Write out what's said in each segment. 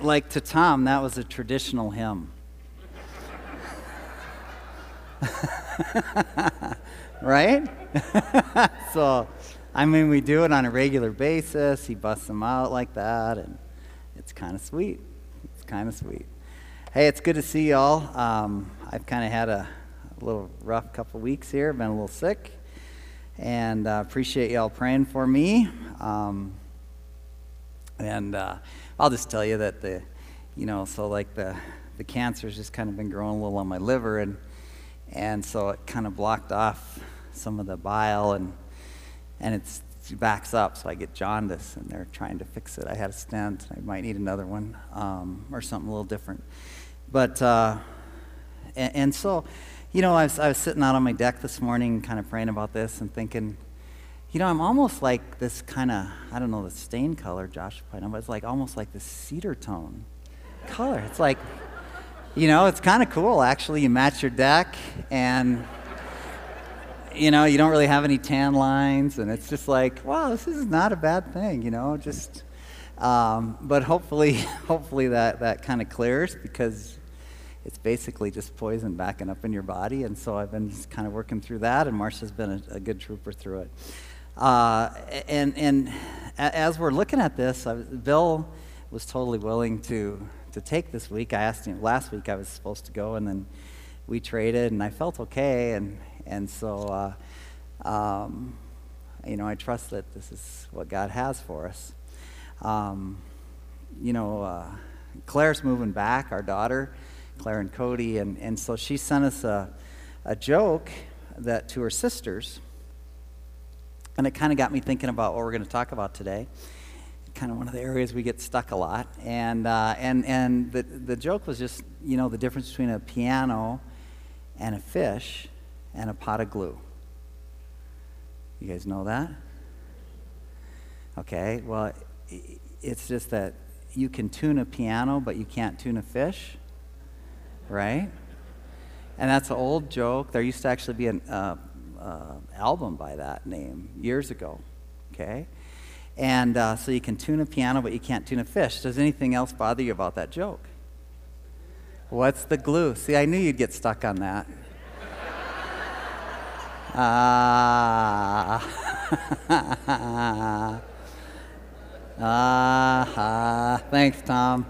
like to Tom, that was a traditional hymn. right? so, I mean, we do it on a regular basis. He busts them out like that, and it's kind of sweet. It's kind of sweet. Hey, it's good to see y'all. Um, I've kind of had a, a, little rough couple weeks here, been a little sick, and uh, appreciate y'all praying for me. Um, and uh, I'll just tell you that the, you know, so like the the cancer's just kind of been growing a little on my liver, and and so it kind of blocked off some of the bile and and it's, it backs up so i get jaundice and they're trying to fix it. I had a stent i might need another one um, or something a little different. But uh, and, and, so you know I was, I was sitting out on my deck this morning kind of praying about this and thinking you know i'm almost like this kind of i don't know the stain color josh but it's like almost like the cedar tone color it's like you know, it's kind of cool actually. You match your deck and you know, you don't really have any tan lines and it's just like, wow, this is not a bad thing, you know, just um, but hopefully hopefully that that kind of clears because it's basically just poison backing up in your body and so I've been kind of working through that and Marcia's been a, a good trooper through it. Uh, and and as we're looking at this, I, Bill was totally willing to to take this week. I asked him last week I was supposed to go, and then we traded, and I felt okay, and and so uh, um, you know I trust that this is what God has for us. Um, you know, uh, Claire's moving back, our daughter, Claire and Cody, and and so she sent us a a joke that to her sisters, and it kind of got me thinking about what we're going to talk about today kind of one of the areas we get stuck a lot. And, uh, and, and the, the joke was just, you know, the difference between a piano and a fish and a pot of glue. You guys know that? Okay, well, it's just that you can tune a piano, but you can't tune a fish, right? And that's an old joke. There used to actually be an uh, uh, album by that name years ago, okay? And uh, so you can tune a piano, but you can't tune a fish. Does anything else bother you about that joke? What's the glue? See, I knew you'd get stuck on that. Ah. Ah. Thanks, Tom.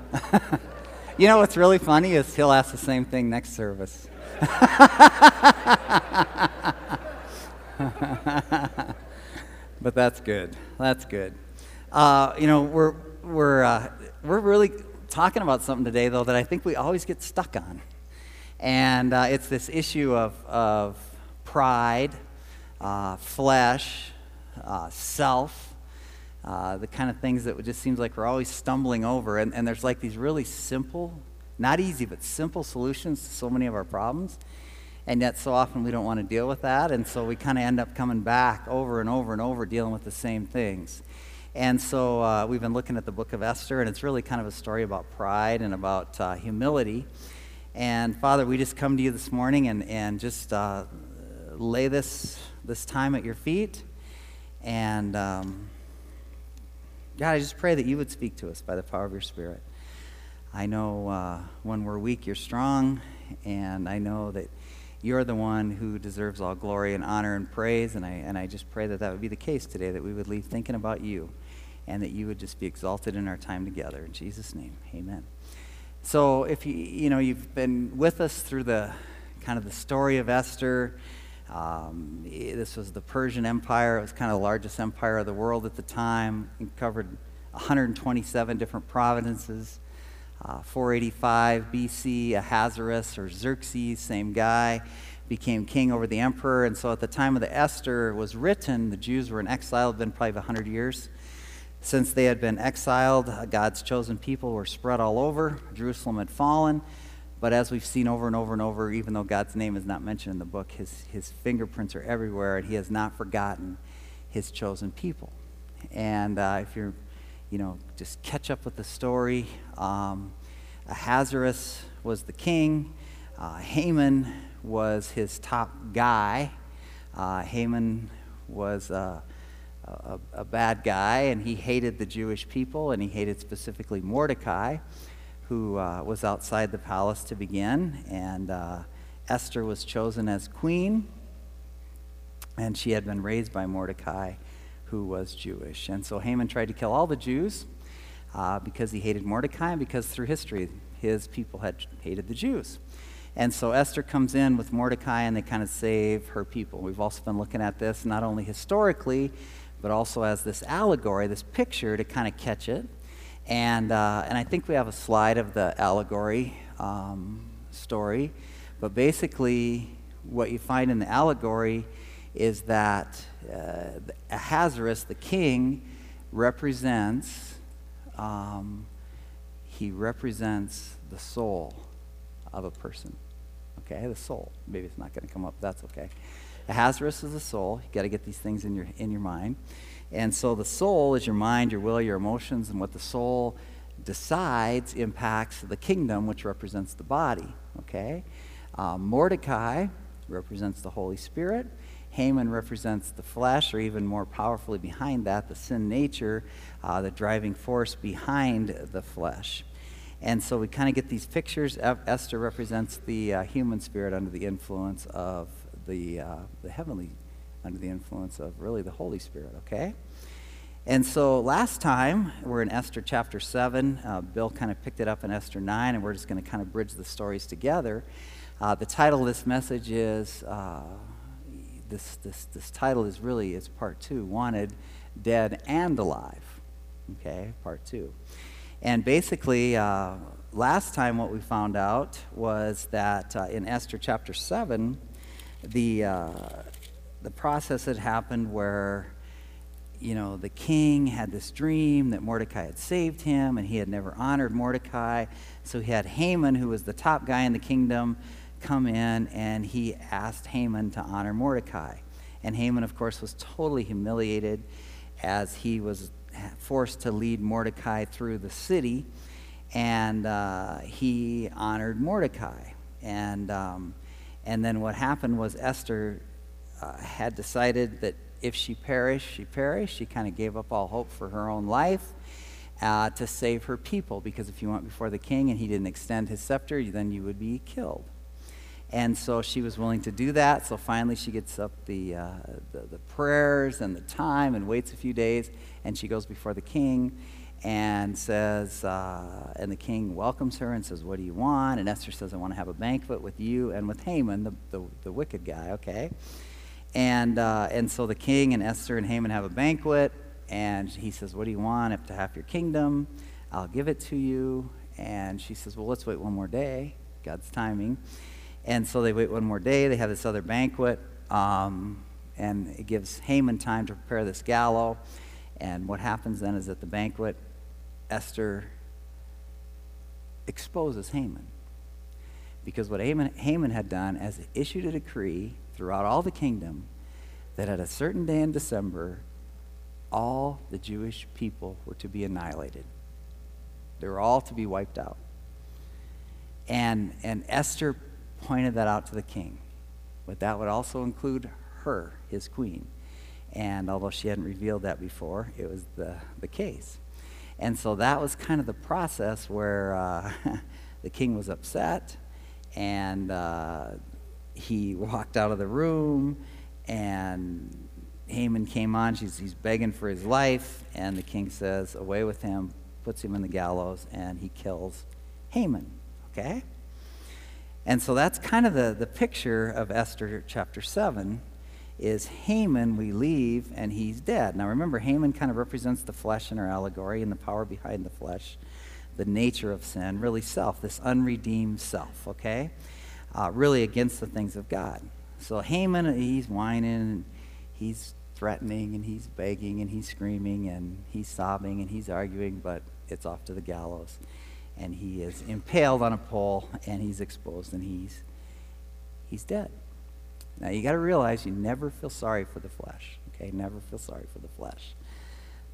you know what's really funny is he'll ask the same thing next service. but that's good. That's good. Uh, you know, we're, we're, uh, we're really talking about something today, though, that I think we always get stuck on. And uh, it's this issue of, of pride, uh, flesh, uh, self, uh, the kind of things that just seems like we're always stumbling over. And, and there's like these really simple, not easy, but simple solutions to so many of our problems and yet so often we don't want to deal with that and so we kind of end up coming back over and over and over dealing with the same things. And so uh, we've been looking at the book of esther and it's really kind of a story about pride and about uh, humility. And father we just come to you this morning and, and just uh, lay this this time at your feet. And um, god i just pray that you would speak to us by the power of your spirit. I know uh, when we're weak you're strong and i know that you're the one who deserves all glory and honor and praise. And I, and I just pray that that would be the case today, that we would leave thinking about you and that you would just be exalted in our time together. In Jesus' name, amen. So if you, you know, you've been with us through the kind of the story of Esther. Um, this was the Persian Empire. It was kind of the largest empire of the world at the time. It covered 127 different provinces. Uh, 485 BC, Ahasuerus or Xerxes, same guy, became king over the emperor. And so at the time of the Esther was written, the Jews were in exile, had been probably 100 years. Since they had been exiled, uh, God's chosen people were spread all over. Jerusalem had fallen. But as we've seen over and over and over, even though God's name is not mentioned in the book, his, his fingerprints are everywhere, and he has not forgotten his chosen people. And uh, if you're you know, just catch up with the story. Um, Ahasuerus was the king. Uh, Haman was his top guy. Uh, Haman was a, a, a, bad guy, and he hated the Jewish people, and he hated specifically Mordecai. who uh, was outside the palace to begin, and uh, Esther was chosen as queen, and she had been raised by Mordecai, who was Jewish. And so Haman tried to kill all the Jews uh, because he hated Mordecai, and because through history his people had hated the Jews. And so Esther comes in with Mordecai, and they kind of save her people. We've also been looking at this not only historically, but also as this allegory, this picture to kind of catch it. And, uh, and I think we have a slide of the allegory um, story. But basically, what you find in the allegory is that uh, Ahasuerus, the king, represents um, he represents the soul of a person. Okay, the soul. Maybe it's not going to come up. That's okay. Ahasuerus is the soul. You got to get these things in your in your mind. And so the soul is your mind, your will, your emotions, and what the soul decides impacts the kingdom, which represents the body. Okay? Uh, Mordecai represents the Holy Spirit. Haman represents the flesh, or even more powerfully behind that, the sin nature, uh, the driving force behind the flesh. And so we kind of get these pictures. Esther represents the uh, human spirit under the influence of the, uh, the heavenly, under the influence of really the Holy Spirit, okay? And so last time, we're in Esther chapter 7. Uh, Bill kind of picked it up in Esther 9, and we're just going to kind of bridge the stories together. Uh, the title of this message is uh, this, this, this title is really, it's part two, Wanted, Dead, and Alive. Okay, part two. And basically, uh, last time what we found out was that uh, in Esther chapter 7, the, uh, the process had happened where, you know, the king had this dream that Mordecai had saved him, and he had never honored Mordecai. So he had Haman, who was the top guy in the kingdom, come in and he asked Haman to honor Mordecai. And Haman, of course, was totally humiliated as he was forced to lead Mordecai through the city. And uh, he honored Mordecai. And, um, and then what happened was Esther uh, had decided that if she perished, she perished. She kind of gave up all hope for her own life. Uh, to save her people, because if you went before the king and he didn't extend his scepter, then you would be killed. And so she was willing to do that. So finally, she gets up the, uh, the, the, prayers and the time and waits a few days. And she goes before the king and says, uh, and the king welcomes her and says, What do you want? And Esther says, I want to have a banquet with you and with Haman, the, the, the wicked guy, okay? And, uh, and so the king and Esther and Haman have a banquet. And he says, What do you want? Up to half your kingdom. I'll give it to you. And she says, Well, let's wait one more day. God's timing. And so they wait one more day. They have this other banquet. Um, and it gives Haman time to prepare this gallows. And what happens then is at the banquet, Esther exposes Haman. Because what Haman, Haman had done is issued a decree throughout all the kingdom that at a certain day in December, all the Jewish people were to be annihilated. They were all to be wiped out. And, and Esther pointed that out to the king. But that would also include her, his queen. And although she hadn't revealed that before, it was the, the case. And so that was kind of the process where uh, the king was upset and uh, he walked out of the room and Haman came on. She's, he's begging for his life. And the king says, Away with him, puts him in the gallows, and he kills Haman. Okay? And so that's kind of the, the picture of Esther chapter 7 is Haman we leave and he's dead. Now remember, Haman kind of represents the flesh in our allegory and the power behind the flesh, the nature of sin, really self, this unredeemed self, okay? Uh, really against the things of God. So Haman, he's whining and he's threatening and he's begging and he's screaming and he's sobbing and he's arguing, but it's off to the gallows and he is impaled on a pole and he's exposed and he's he's dead. Now you got to realize you never feel sorry for the flesh. Okay, never feel sorry for the flesh.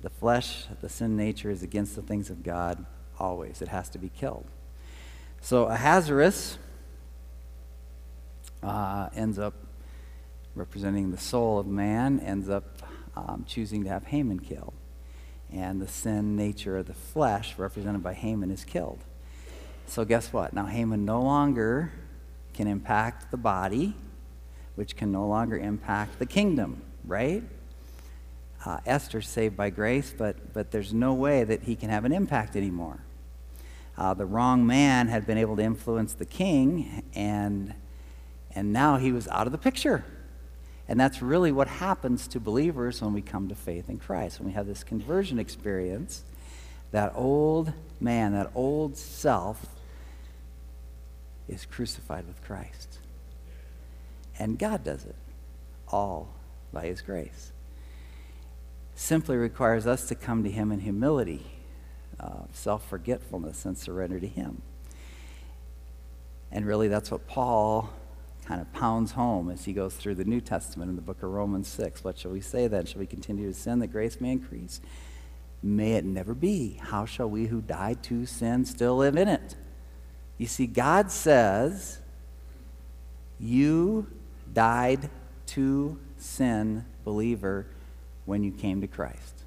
The flesh, the sin nature is against the things of God always. It has to be killed. So Ahasuerus uh, ends up representing the soul of man, ends up um, choosing to have Haman killed and the sin nature of the flesh, represented by Haman, is killed. So, guess what? Now, Haman no longer can impact the body, which can no longer impact the kingdom, right? Uh, Esther's saved by grace, but, but there's no way that he can have an impact anymore. Uh, the wrong man had been able to influence the king, and, and now he was out of the picture. And that's really what happens to believers when we come to faith in Christ. When we have this conversion experience, that old man, that old self, is crucified with Christ. And God does it all by His grace. Simply requires us to come to Him in humility, uh, self forgetfulness, and surrender to Him. And really, that's what Paul kind of pounds home as he goes through the New Testament in the book of Romans 6. What shall we say then? Shall we continue to sin that grace may increase? May it never be. How shall we who died to sin still live in it? You see, God says, You died to sin, believer, when you came to Christ.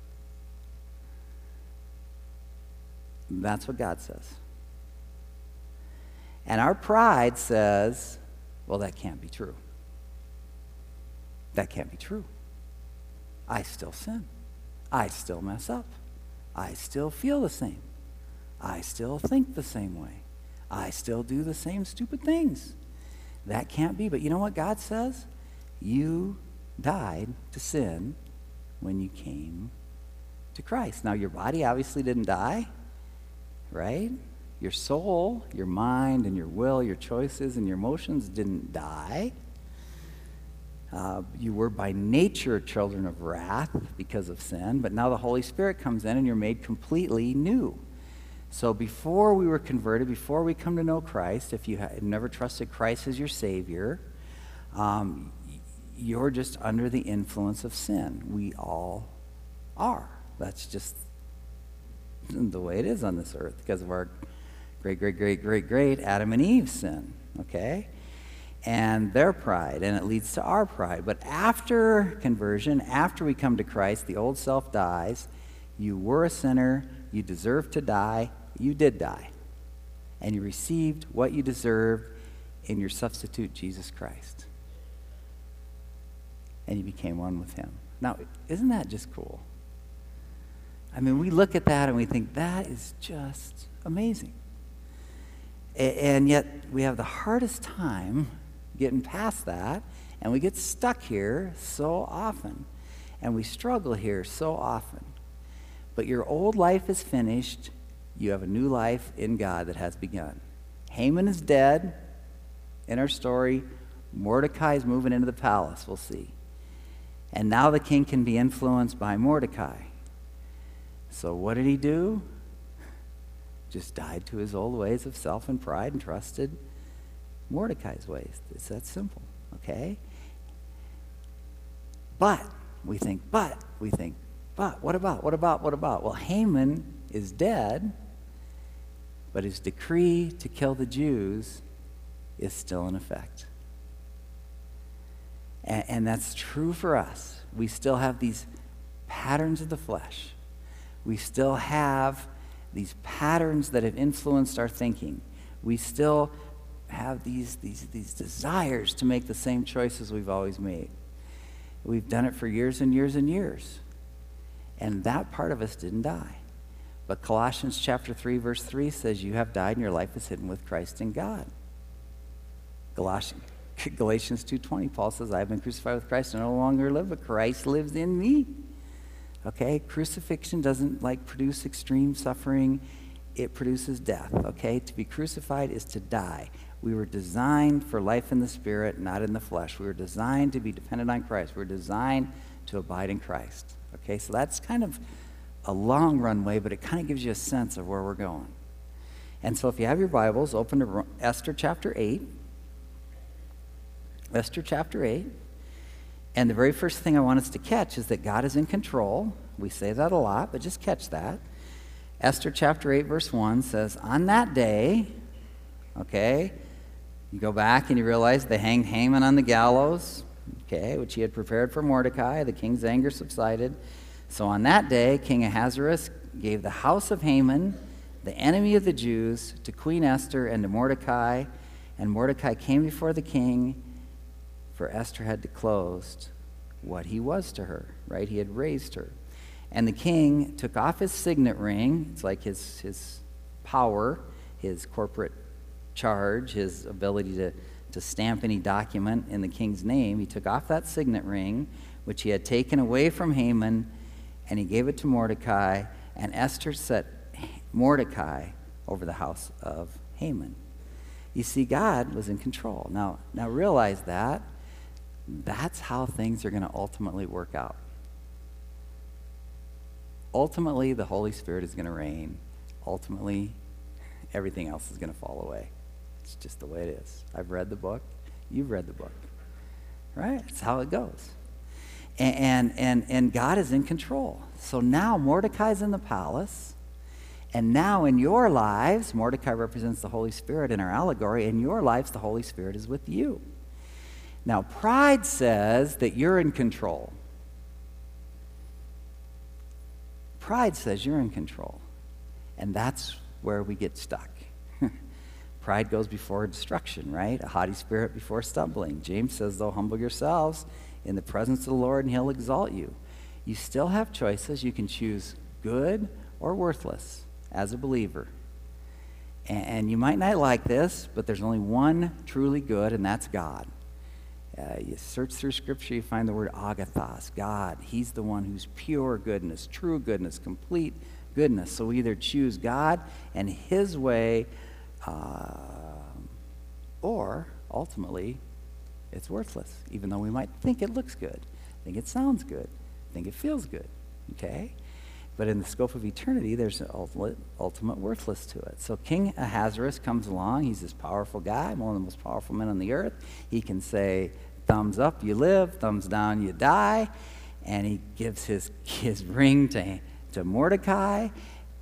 That's what God says. And our pride says, well, that can't be true. That can't be true. I still sin. I still mess up. I still feel the same. I still think the same way. I still do the same stupid things. That can't be. But you know what God says? You died to sin when you came to Christ. Now, your body obviously didn't die, right? Your soul, your mind, and your will, your choices, and your emotions didn't die. Uh, you were by nature children of wrath because of sin, but now the Holy Spirit comes in and you're made completely new. So before we were converted, before we come to know Christ, if you had never trusted Christ as your Savior, um, you're just under the influence of sin. We all are. That's just the way it is on this earth because of our great, great, great, great, great Adam and Eve sin, okay? And their pride, and it leads to our pride. But after conversion, after we come to Christ, the old self dies. You were a sinner, you deserved to die, you did die. And you received what you deserved in your substitute, Jesus Christ. And you became one with him. Now, isn't that just cool? I mean, we look at that and we think that is just amazing. And yet, we have the hardest time getting past that, and we get stuck here so often, and we struggle here so often. But your old life is finished. You have a new life in God that has begun. Haman is dead in our story. Mordecai is moving into the palace, we'll see. And now the king can be influenced by Mordecai. So, what did he do? Just died to his old ways of self and pride and trusted Mordecai's ways. It's that simple, okay? But, we think, but, we think, but, what about, what about, what about? Well, Haman is dead, but his decree to kill the Jews is still in effect. And, and that's true for us. We still have these patterns of the flesh. We still have these patterns that have influenced our thinking. We still have these, these, these desires to make the same choices we've always made. We've done it for years and years and years. And that part of us didn't die. But Colossians chapter 3 verse 3 says you have died and your life is hidden with Christ in God. Galatians Galatians 2:20 Paul says I have been crucified with Christ and no longer live but Christ lives in me. Okay? Crucifixion doesn't like produce extreme suffering, it produces death. Okay? To be crucified is to die. We were designed for life in the spirit, not in the flesh. We were designed to be dependent on Christ. We're designed to abide in Christ. Okay? So that's kind of a long runway, but it kind of gives you a sense of where we're going. And so if you have your Bibles, open to Esther chapter 8. Esther chapter 8. And the very first thing I want us to catch is that God is in control. We say that a lot, but just catch that. Esther chapter 8, verse 1 says, On that day, okay, you go back and you realize they hanged Haman on the gallows, okay, which he had prepared for Mordecai. The king's anger subsided. So on that day, King Ahasuerus gave the house of Haman the enemy of the Jews, to Queen Esther and to Mordecai. And Mordecai came before the king, for Esther had disclosed what he was to her, right? He had raised her. And the king took off his signet ring, it's like his, his power, his corporate charge, his ability to, to stamp any document in the king's name. He took off that signet ring, which he had taken away from Haman, and he gave it to Mordecai. And Esther set Mordecai over the house of Haman. You see, God was in control. Now, now realize that that's how things are going to ultimately work out. Ultimately, the Holy Spirit is going to reign. Ultimately, everything else is going to fall away. It's just the way it is. I've read the book. You've read the book. Right? It's how it goes. And, and, and God is in control. So now Mordecai's in the palace. And now in your lives, Mordecai represents the Holy Spirit in our allegory. In your lives, the Holy Spirit is with you. Now, pride says that you're in control. Pride says you're in control. And that's where we get stuck. Pride goes before destruction, right? A haughty spirit before stumbling. James says, though, humble yourselves in the presence of the Lord, and he'll exalt you. You still have choices. You can choose good or worthless as a believer. And you might not like this, but there's only one truly good, and that's God. Uh, you search through Scripture, you find the word agathos, God. He's the one who's pure goodness, true goodness, complete goodness. So we either choose God and His way, uh, or ultimately, it's worthless, even though we might think it looks good, think it sounds good, think it feels good. Okay? But in the scope of eternity, there's an ultimate, ultimate worthless to it. So King Ahasuerus comes along. He's this powerful guy, one of the most powerful men on the earth. He can say, thumbs up, you live, thumbs down, you die. And he gives his, his ring to, to Mordecai.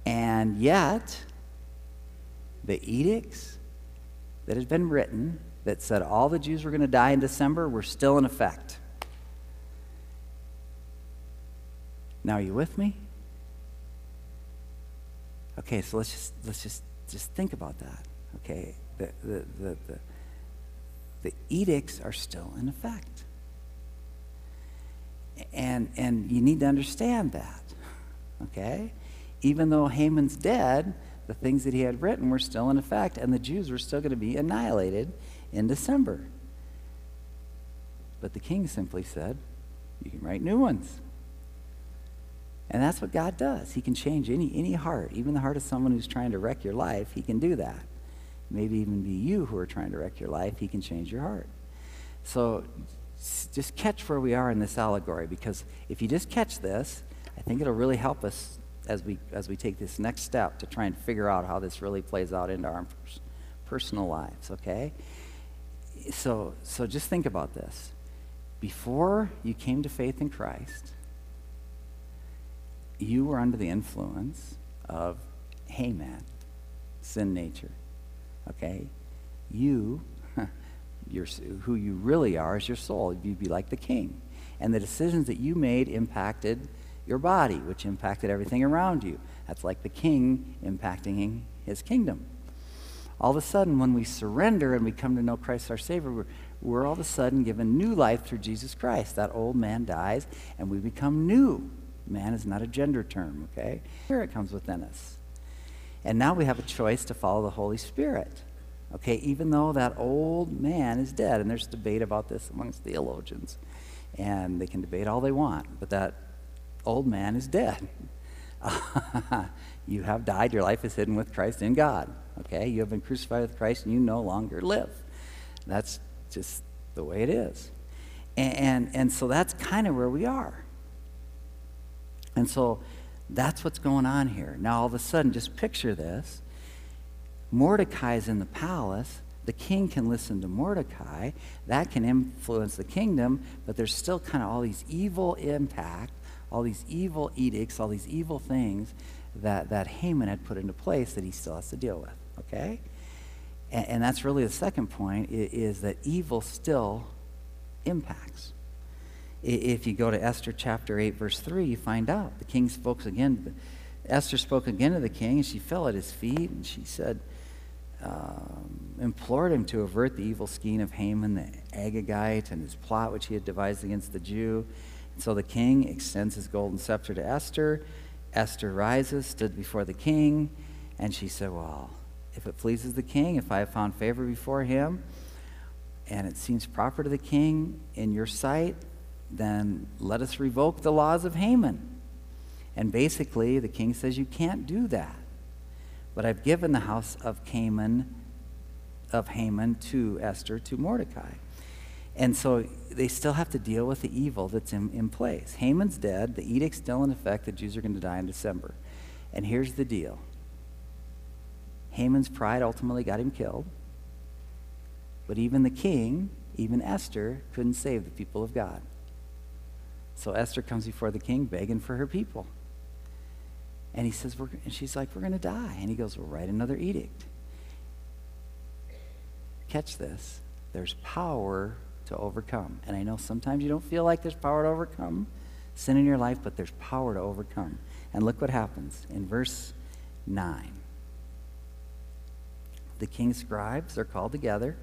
And yet, the edicts that had been written that said all the Jews were going to die in December were still in effect. Now, are you with me? Okay, so let's just let's just just think about that. Okay, the the the the, the edicts are still in effect, and and you need to understand that. Okay, even though Haman's dead, the things that he had written were still in effect, and the Jews were still going to be annihilated in December. But the king simply said, "You can write new ones." And that's what God does. He can change any, any heart, even the heart of someone who's trying to wreck your life. He can do that. Maybe even be you who are trying to wreck your life. He can change your heart. So just catch where we are in this allegory because if you just catch this, I think it'll really help us as we, as we take this next step to try and figure out how this really plays out into our personal lives, okay? So, so just think about this. Before you came to faith in Christ, you were under the influence of Haman, sin nature. Okay? You, your, who you really are, is your soul. You'd be like the king. And the decisions that you made impacted your body, which impacted everything around you. That's like the king impacting his kingdom. All of a sudden, when we surrender and we come to know Christ our Savior, we're, we're all of a sudden given new life through Jesus Christ. That old man dies, and we become new. Man is not a gender term, okay? Spirit comes within us. And now we have a choice to follow the Holy Spirit. Okay, even though that old man is dead, and there's debate about this amongst theologians, and they can debate all they want, but that old man is dead. you have died, your life is hidden with Christ in God. Okay, you have been crucified with Christ, and you no longer live. That's just the way it is. And, and, and so that's kind of where we are. And so that's what's going on here. Now, all of a sudden, just picture this Mordecai is in the palace. The king can listen to Mordecai. That can influence the kingdom, but there's still kind of all these evil impact, all these evil edicts, all these evil things that, that Haman had put into place that he still has to deal with. Okay? And, and that's really the second point is, is that evil still impacts. If you go to Esther chapter 8, verse 3, you find out. The king spoke again Esther spoke again to the king, and she fell at his feet, and she said, um, implored him to avert the evil scheme of Haman the Agagite and his plot which he had devised against the Jew. And so the king extends his golden scepter to Esther. Esther rises, stood before the king, and she said, Well, if it pleases the king, if I have found favor before him, and it seems proper to the king in your sight, then let us revoke the laws of Haman. And basically, the king says, You can't do that. But I've given the house of Haman, of Haman to Esther, to Mordecai. And so they still have to deal with the evil that's in, in place. Haman's dead, the edict's still in effect, the Jews are going to die in December. And here's the deal Haman's pride ultimately got him killed. But even the king, even Esther, couldn't save the people of God. So Esther comes before the king begging for her people. And he says, we're, and she's like, we're going to die. And he goes, well, write another edict. Catch this. There's power to overcome. And I know sometimes you don't feel like there's power to overcome sin in your life, but there's power to overcome. And look what happens in verse 9. The king's scribes are called together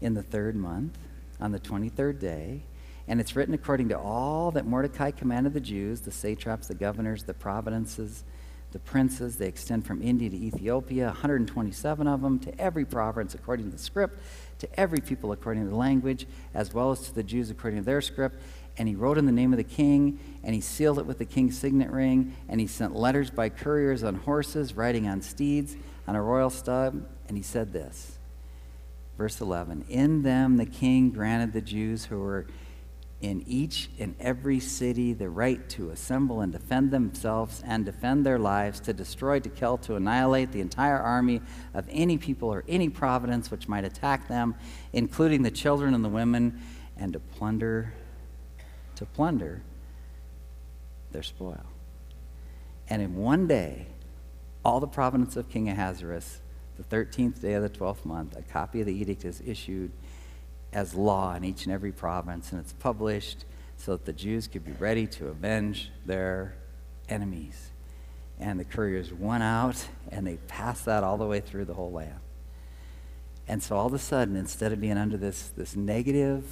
in the third month on the 23rd day. And it's written according to all that Mordecai commanded the Jews, the satraps, the governors, the providences, the princes. They extend from India to Ethiopia, 127 of them, to every province according to the script, to every people according to the language, as well as to the Jews according to their script. And he wrote in the name of the king, and he sealed it with the king's signet ring, and he sent letters by couriers on horses, riding on steeds, on a royal stud. And he said this, verse 11 In them the king granted the Jews who were in each and every city the right to assemble and defend themselves and defend their lives, to destroy, to kill, to annihilate the entire army of any people or any providence which might attack them, including the children and the women, and to plunder, to plunder their spoil. And in one day, all the province of King Ahasuerus, the 13th day of the 12th month, a copy of the edict is issued as law in each and every province, and it's published so that the Jews could be ready to avenge their enemies. And the couriers went out and they passed that all the way through the whole land. And so all of a sudden, instead of being under this, this negative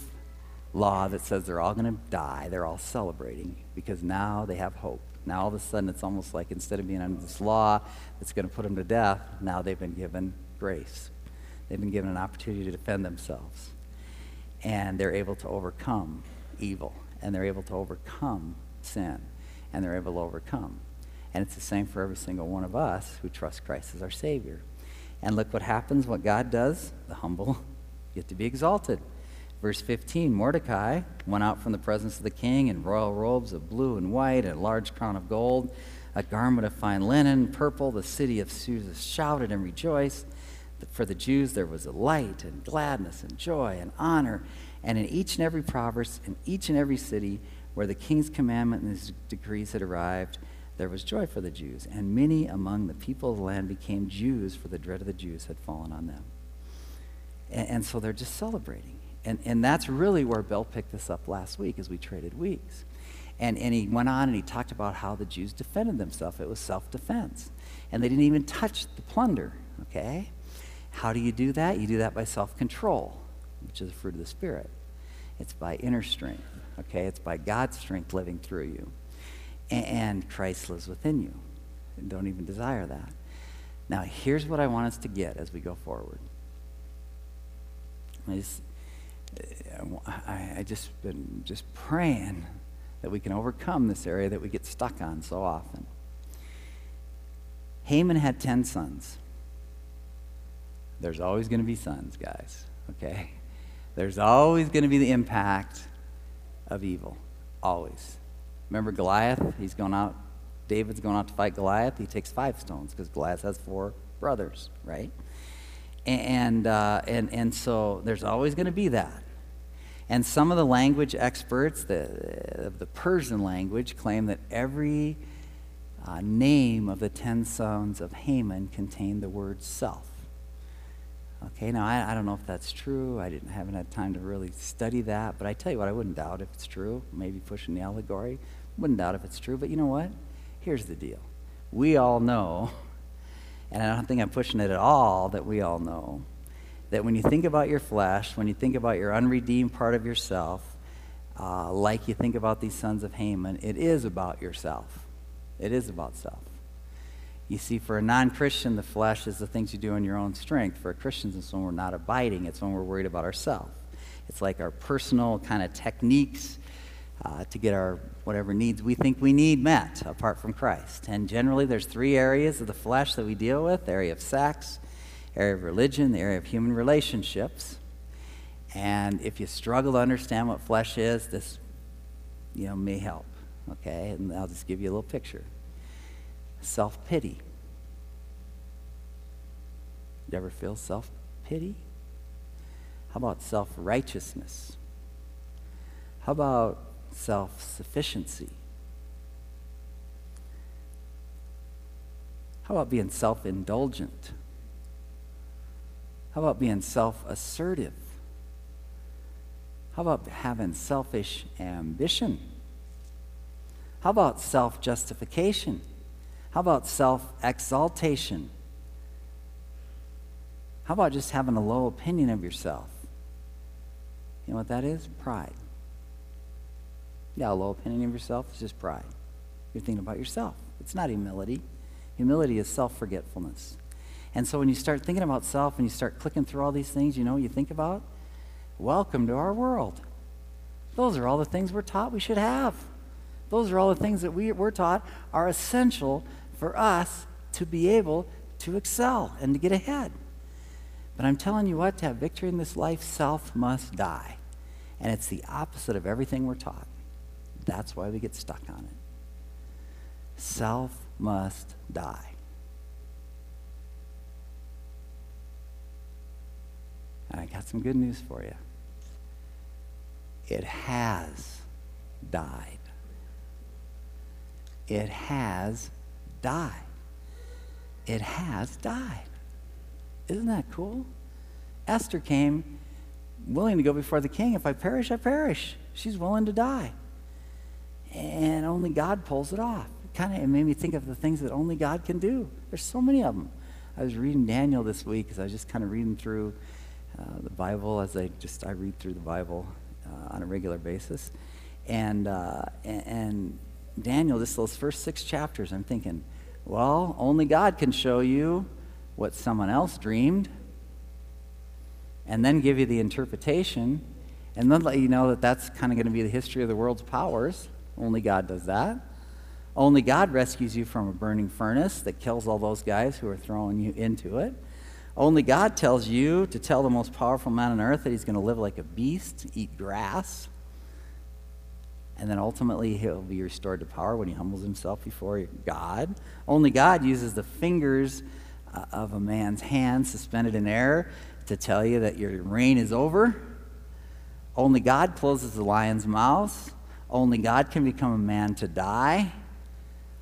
law that says they're all going to die, they're all celebrating because now they have hope. Now all of a sudden, it's almost like instead of being under this law that's going to put them to death, now they've been given grace. They've been given an opportunity to defend themselves and they're able to overcome evil, and they're able to overcome sin, and they're able to overcome. And it's the same for every single one of us who trust Christ as our Savior. And look what happens, what God does. The humble get to be exalted. Verse 15 Mordecai went out from the presence of the king in royal robes of blue and white, and a large crown of gold, a garment of fine linen, purple. The city of Susa shouted and rejoiced for the Jews, there was a light and gladness and joy and honor. And in each and every province, in each and every city where the king's commandment and his decrees had arrived, there was joy for the Jews. And many among the people of the land became Jews, for the dread of the Jews had fallen on them. And, and so they're just celebrating. And, and that's really where Bill picked this up last week as we traded weeks. And, and he went on and he talked about how the Jews defended themselves. It was self defense. And they didn't even touch the plunder, okay? How do you do that? You do that by self control, which is the fruit of the Spirit. It's by inner strength, okay? It's by God's strength living through you. And Christ lives within you. And don't even desire that. Now, here's what I want us to get as we go forward. Uh, I just, I just been just praying that we can overcome this area that we get stuck on so often. Haman had 10 sons. There's always going to be sons, guys, okay? There's always going to be the impact of evil. Always. Remember Goliath? He's going out, David's going out to fight Goliath. He takes five stones because Goliath has four brothers, right? And, uh, and, and so there's always going to be that. And some of the language experts, the, the Persian language, claim that every uh, name of the ten sons of Haman contained the word self. Okay, now I, I don't know if that's true. I didn't haven't had time to really study that, but I tell you what, I wouldn't doubt if it's true. Maybe pushing the allegory. Wouldn't doubt if it's true, but you know what? Here's the deal. we all know, and I don't think I'm pushing it at all, that we all know, that when you think about your flesh, when you think about your unredeemed part of yourself, uh, like you think about these sons of Haman, it is about yourself. It is about self. You see, for a non Christian, the flesh is the things you do in your own strength. For Christians, it's when we're not abiding, it's when we're worried about ourselves. It's like our personal kind of techniques uh, to get our whatever needs we think we need met apart from Christ. And generally, there's three areas of the flesh that we deal with the area of sex, area of religion, the area of human relationships. And if you struggle to understand what flesh is, this you know, may help. Okay? And I'll just give you a little picture self pity. You ever feel self pity? How about self righteousness? How about self sufficiency? How about being self indulgent? How about being self assertive? How about having selfish ambition? How about self justification? How about self exaltation? How about just having a low opinion of yourself? You know what that is? Pride. Yeah, a low opinion of yourself is just pride. You're thinking about yourself. It's not humility. Humility is self forgetfulness. And so when you start thinking about self and you start clicking through all these things, you know, you think about, welcome to our world. Those are all the things we're taught we should have. Those are all the things that we, we're taught are essential for us to be able to excel and to get ahead. But I'm telling you what, to have victory in this life, self must die. And it's the opposite of everything we're taught. That's why we get stuck on it. Self must die. And I got some good news for you. It has died. It has die. It has died. Isn't that cool? Esther came willing to go before the king. If I perish, I perish. She's willing to die. And only God pulls it off. It Kind of made me think of the things that only God can do. There's so many of them. I was reading Daniel this week because I was just kind of reading through uh, the Bible as I just I read through the Bible uh, on a regular basis, and, uh, and, and Daniel, just those first six chapters, I'm thinking, well, only God can show you what someone else dreamed and then give you the interpretation and then let you know that that's kind of going to be the history of the world's powers. Only God does that. Only God rescues you from a burning furnace that kills all those guys who are throwing you into it. Only God tells you to tell the most powerful man on earth that he's going to live like a beast, eat grass, and then ultimately he'll be restored to power when he humbles himself before God. Only God uses the fingers uh, of a man's hand suspended in air to tell you that your reign is over. Only God closes the lion's mouth. Only God can become a man to die.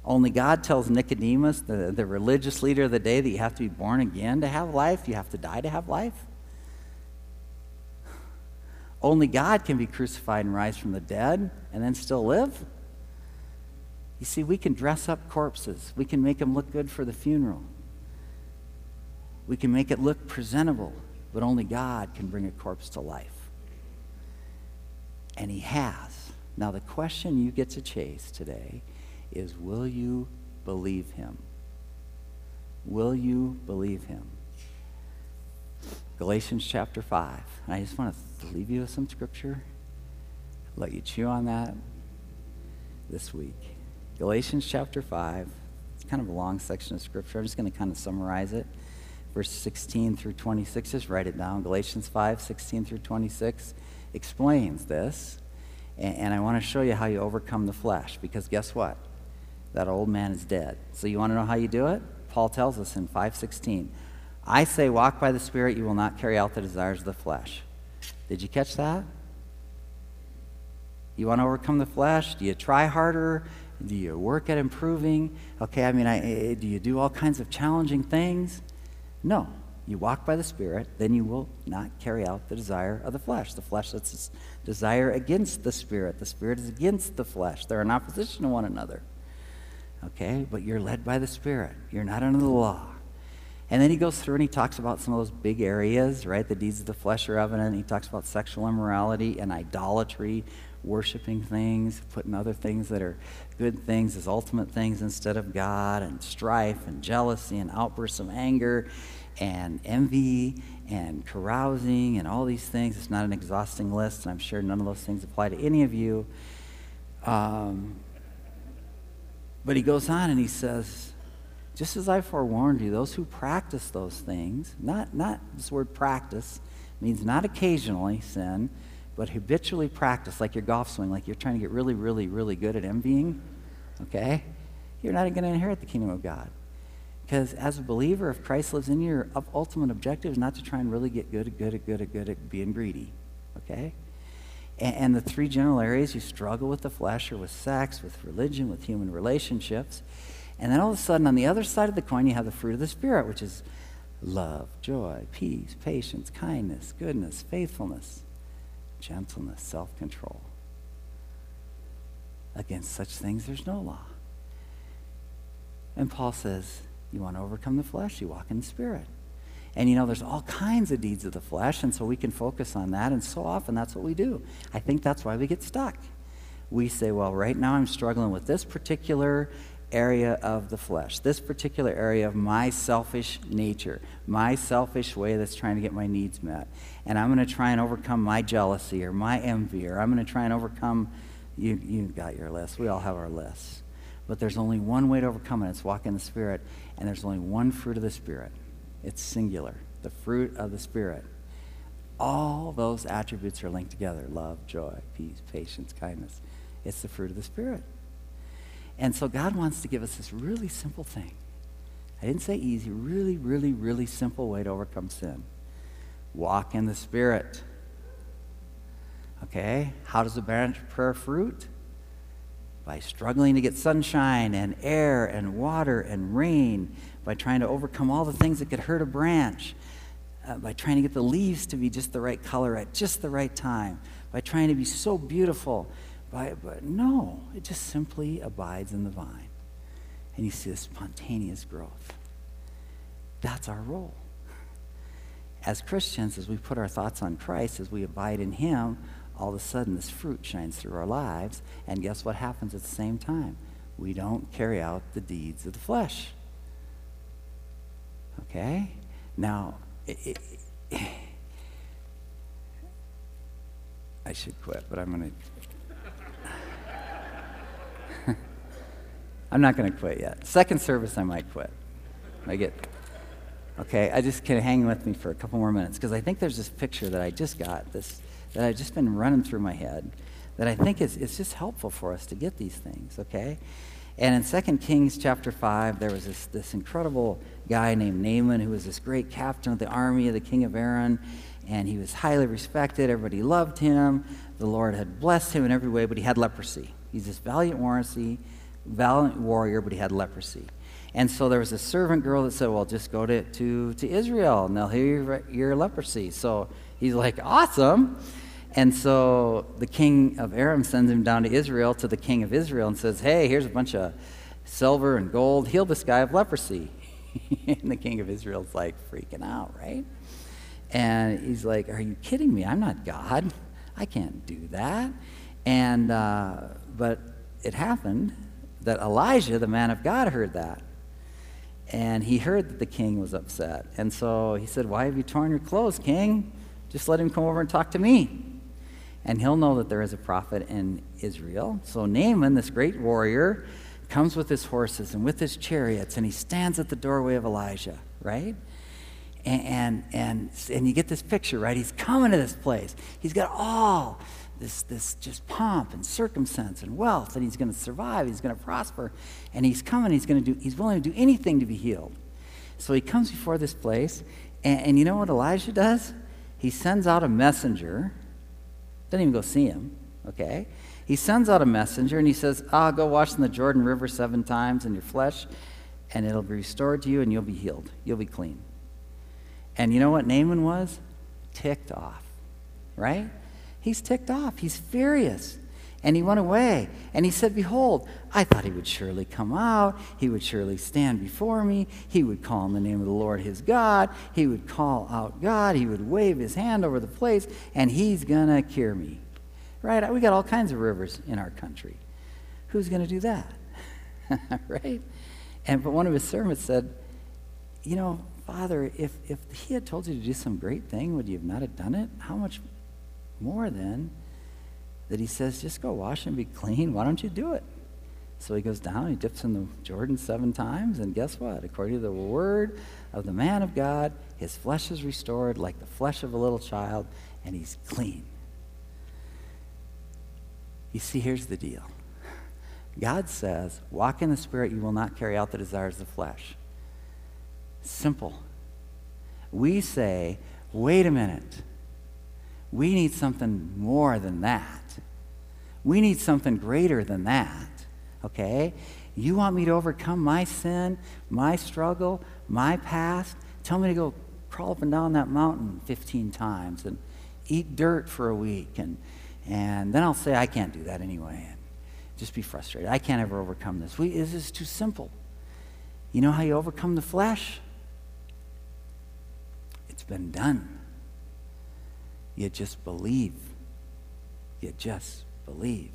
Only God tells Nicodemus, the, the religious leader of the day, that you have to be born again to have life. You have to die to have life. Only God can be crucified and rise from the dead and then still live. You see, we can dress up corpses, we can make them look good for the funeral, we can make it look presentable, but only God can bring a corpse to life. And He has. Now, the question you get to chase today is will you believe Him? Will you believe Him? Galatians chapter 5. And I just want to leave you with some scripture, let you chew on that this week. Galatians chapter 5. It's kind of a long section of scripture. I'm just going to kind of summarize it. Verse 16 through 26, just write it down. Galatians 5, 16 through 26 explains this. And, and I want to show you how you overcome the flesh. Because guess what? That old man is dead. So you want to know how you do it? Paul tells us in 516 I say, walk by the Spirit, you will not carry out the desires of the flesh. Did you catch that? You want to overcome the flesh? Do you try harder? Do you work at improving? Okay, I mean, I, eh, do you do all kinds of challenging things? No. You walk by the Spirit, then you will not carry out the desire of the flesh. The flesh that's desire against the Spirit. The Spirit is against the flesh. They're in opposition to one another. okay? But you're led by the Spirit. You're not under the law. And then he goes through and he talks about some of those big areas, right? The deeds of the flesh are evident. He talks about sexual immorality and idolatry, worshiping things, putting other things that are good things as ultimate things instead of God, and strife and jealousy and outbursts of anger and envy and carousing and all these things. It's not an exhausting list, and I'm sure none of those things apply to any of you. Um, but he goes on and he says, just as I forewarned you, those who practice those things, not, not this word practice, means not occasionally sin, but habitually practice, like your golf swing, like you're trying to get really, really, really good at envying, okay? You're not going to inherit the kingdom of God. Because as a believer, if Christ lives in you, your ultimate objective is not to try and really get good at good at good at good at being greedy, okay? And, and the three general areas you struggle with the flesh or with sex, with religion, with human relationships. And then all of a sudden, on the other side of the coin, you have the fruit of the Spirit, which is love, joy, peace, patience, kindness, goodness, faithfulness, gentleness, self control. Against such things, there's no law. And Paul says, You want to overcome the flesh? You walk in the Spirit. And you know, there's all kinds of deeds of the flesh, and so we can focus on that, and so often that's what we do. I think that's why we get stuck. We say, Well, right now I'm struggling with this particular area of the flesh, this particular area of my selfish nature, my selfish way that's trying to get my needs met. And I'm going to try and overcome my jealousy or my envy, or I'm going to try and overcome. You, you got your list. We all have our lists. But there's only one way to overcome it it's walk in the Spirit, and there's only one fruit of the Spirit. It's singular the fruit of the Spirit. All those attributes are linked together love, joy, peace, patience, kindness. It's the fruit of the Spirit. And so God wants to give us this really simple thing. I didn't say easy, really, really, really simple way to overcome sin. Walk in the Spirit. Okay? How does a branch bear fruit? By struggling to get sunshine and air and water and rain, by trying to overcome all the things that could hurt a branch, uh, by trying to get the leaves to be just the right color at just the right time, by trying to be so beautiful by, but no, it just simply abides in the vine. And you see this spontaneous growth. That's our role. As Christians, as we put our thoughts on Christ, as we abide in Him, all of a sudden this fruit shines through our lives. And guess what happens at the same time? We don't carry out the deeds of the flesh. Okay? Now, it, it, I should quit, but I'm going to I'm not going to quit yet. Second service, I might quit. I get, okay, I just can hang with me for a couple more minutes because I think there's this picture that I just got, this that I've just been running through my head, that I think is it's just helpful for us to get these things, okay? And in 2 Kings chapter 5, there was this, this incredible guy named Naaman who was this great captain of the army of the king of Aram, and he was highly respected. Everybody loved him. The Lord had blessed him in every way, but he had leprosy. He's this valiant warrior valiant warrior, but he had leprosy. And so there was a servant girl that said, Well, just go to, to, to Israel and they'll heal your leprosy. So he's like, Awesome. And so the king of Aram sends him down to Israel to the king of Israel and says, Hey, here's a bunch of silver and gold. Heal this guy of leprosy. and the king of Israel's like freaking out, right? And he's like, Are you kidding me? I'm not God. I can't do that. And, uh, but it happened that Elisha, the man of God, heard that. And he heard that the king was upset. And so he said, Why have you torn your clothes, king? Just let him come over and talk to me. And he'll know that there is a prophet in Israel. So Naaman, this great warrior, comes with his horses and with his chariots, and he stands at the doorway of Elisha, right? And, and, and, and you get this picture, right? He's coming to this place. He's got all this, this just pomp and circumstance and wealth, and he's going to survive, he's going to prosper, and he's coming, he's going to do, he's willing to do anything to be healed. So he comes before this place, and, and you know what Elisha does? He sends out a messenger, doesn't even go see him, okay? He sends out a messenger and he says, ah, go wash in the Jordan River seven times in your flesh, and it'll be restored to you, and you'll be healed. You'll be clean. And you know what Naaman was? Ticked off, right? He's ticked off. He's furious. And he went away. And he said, Behold, I thought he would surely come out. He would surely stand before me. He would call on the name of the Lord his God. He would call out God. He would wave his hand over the place, and he's going to cure me. Right? We got all kinds of rivers in our country. Who's going to do that? right? And but one of his servants said, You know, Father, if, if he had told you to do some great thing, would you have not have done it? How much more than that he says, just go wash and be clean. Why don't you do it? So he goes down, he dips in the Jordan seven times, and guess what? According to the word of the man of God, his flesh is restored like the flesh of a little child, and he's clean. You see, here's the deal God says, walk in the Spirit, you will not carry out the desires of the flesh. Simple. We say, wait a minute. We need something more than that. We need something greater than that, okay? You want me to overcome my sin, my struggle, my past? Tell me to go crawl up and down that mountain 15 times and eat dirt for a week. And, and then I'll say, I can't do that anyway. And just be frustrated. I can't ever overcome this. We, this is too simple. You know how you overcome the flesh? It's been done. You just believe. You just believe.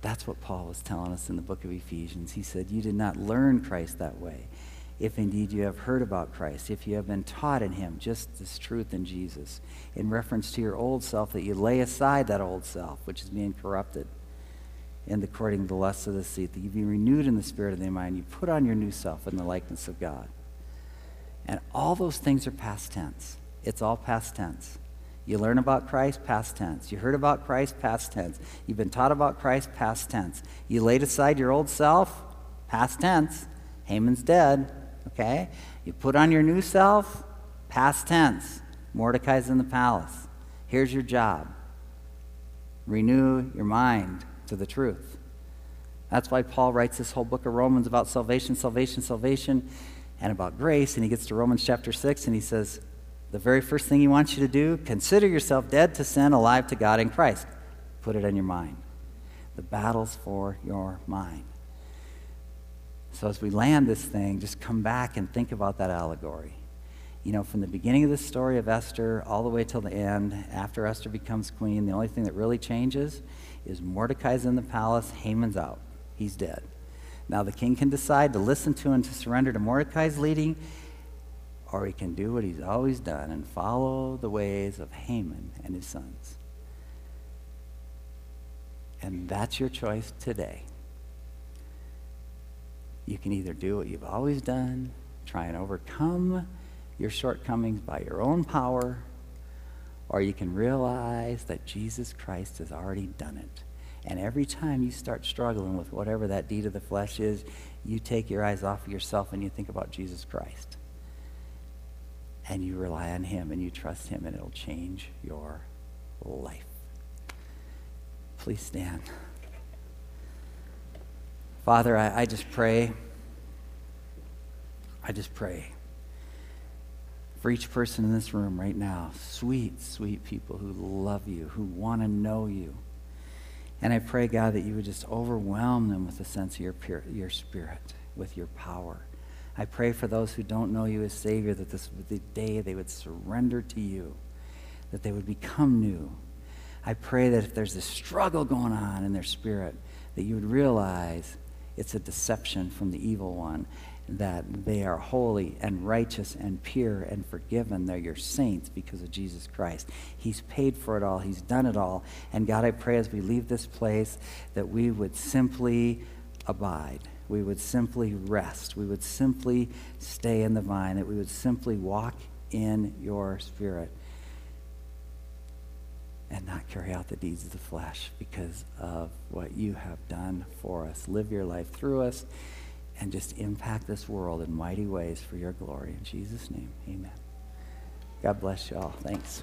That's what Paul was telling us in the book of Ephesians. He said, You did not learn Christ that way. If indeed you have heard about Christ, if you have been taught in him just this truth in Jesus, in reference to your old self, that you lay aside that old self, which is being corrupted and according to the lusts of the seat, that you be renewed in the spirit of the mind, you put on your new self in the likeness of God. And all those things are past tense. It's all past tense. You learn about Christ, past tense. You heard about Christ, past tense. You've been taught about Christ, past tense. You laid aside your old self, past tense. Haman's dead, okay? You put on your new self, past tense. Mordecai's in the palace. Here's your job renew your mind to the truth. That's why Paul writes this whole book of Romans about salvation, salvation, salvation, and about grace. And he gets to Romans chapter 6 and he says, the very first thing he wants you to do, consider yourself dead to sin, alive to God in Christ. Put it in your mind. The battle's for your mind. So as we land this thing, just come back and think about that allegory. You know, from the beginning of the story of Esther all the way till the end, after Esther becomes queen, the only thing that really changes is Mordecai's in the palace, Haman's out. He's dead. Now the king can decide to listen to and to surrender to Mordecai's leading or he can do what he's always done and follow the ways of Haman and his sons. And that's your choice today. You can either do what you've always done, try and overcome your shortcomings by your own power, or you can realize that Jesus Christ has already done it. And every time you start struggling with whatever that deed of the flesh is, you take your eyes off of yourself and you think about Jesus Christ and you rely on Him and you trust Him, and it'll change your life. Please stand. Father, I, I just pray. I just pray for each person in this room right now. Sweet, sweet people who love you, who want to know you. And I pray, God, that you would just overwhelm them with a sense of your, pure, your spirit, with your power. I pray for those who don't know you as Savior that this would be the day they would surrender to you, that they would become new. I pray that if there's a struggle going on in their spirit, that you would realize it's a deception from the evil one, that they are holy and righteous and pure and forgiven. They're your saints because of Jesus Christ. He's paid for it all, He's done it all. And God, I pray as we leave this place that we would simply abide we would simply rest. We would simply stay in the vine, that we would simply walk in your spirit and not carry out the deeds of the flesh because of what you have done for us. Live your life through us and just impact this world in mighty ways for your glory. In Jesus' name, amen. God bless you all. Thanks.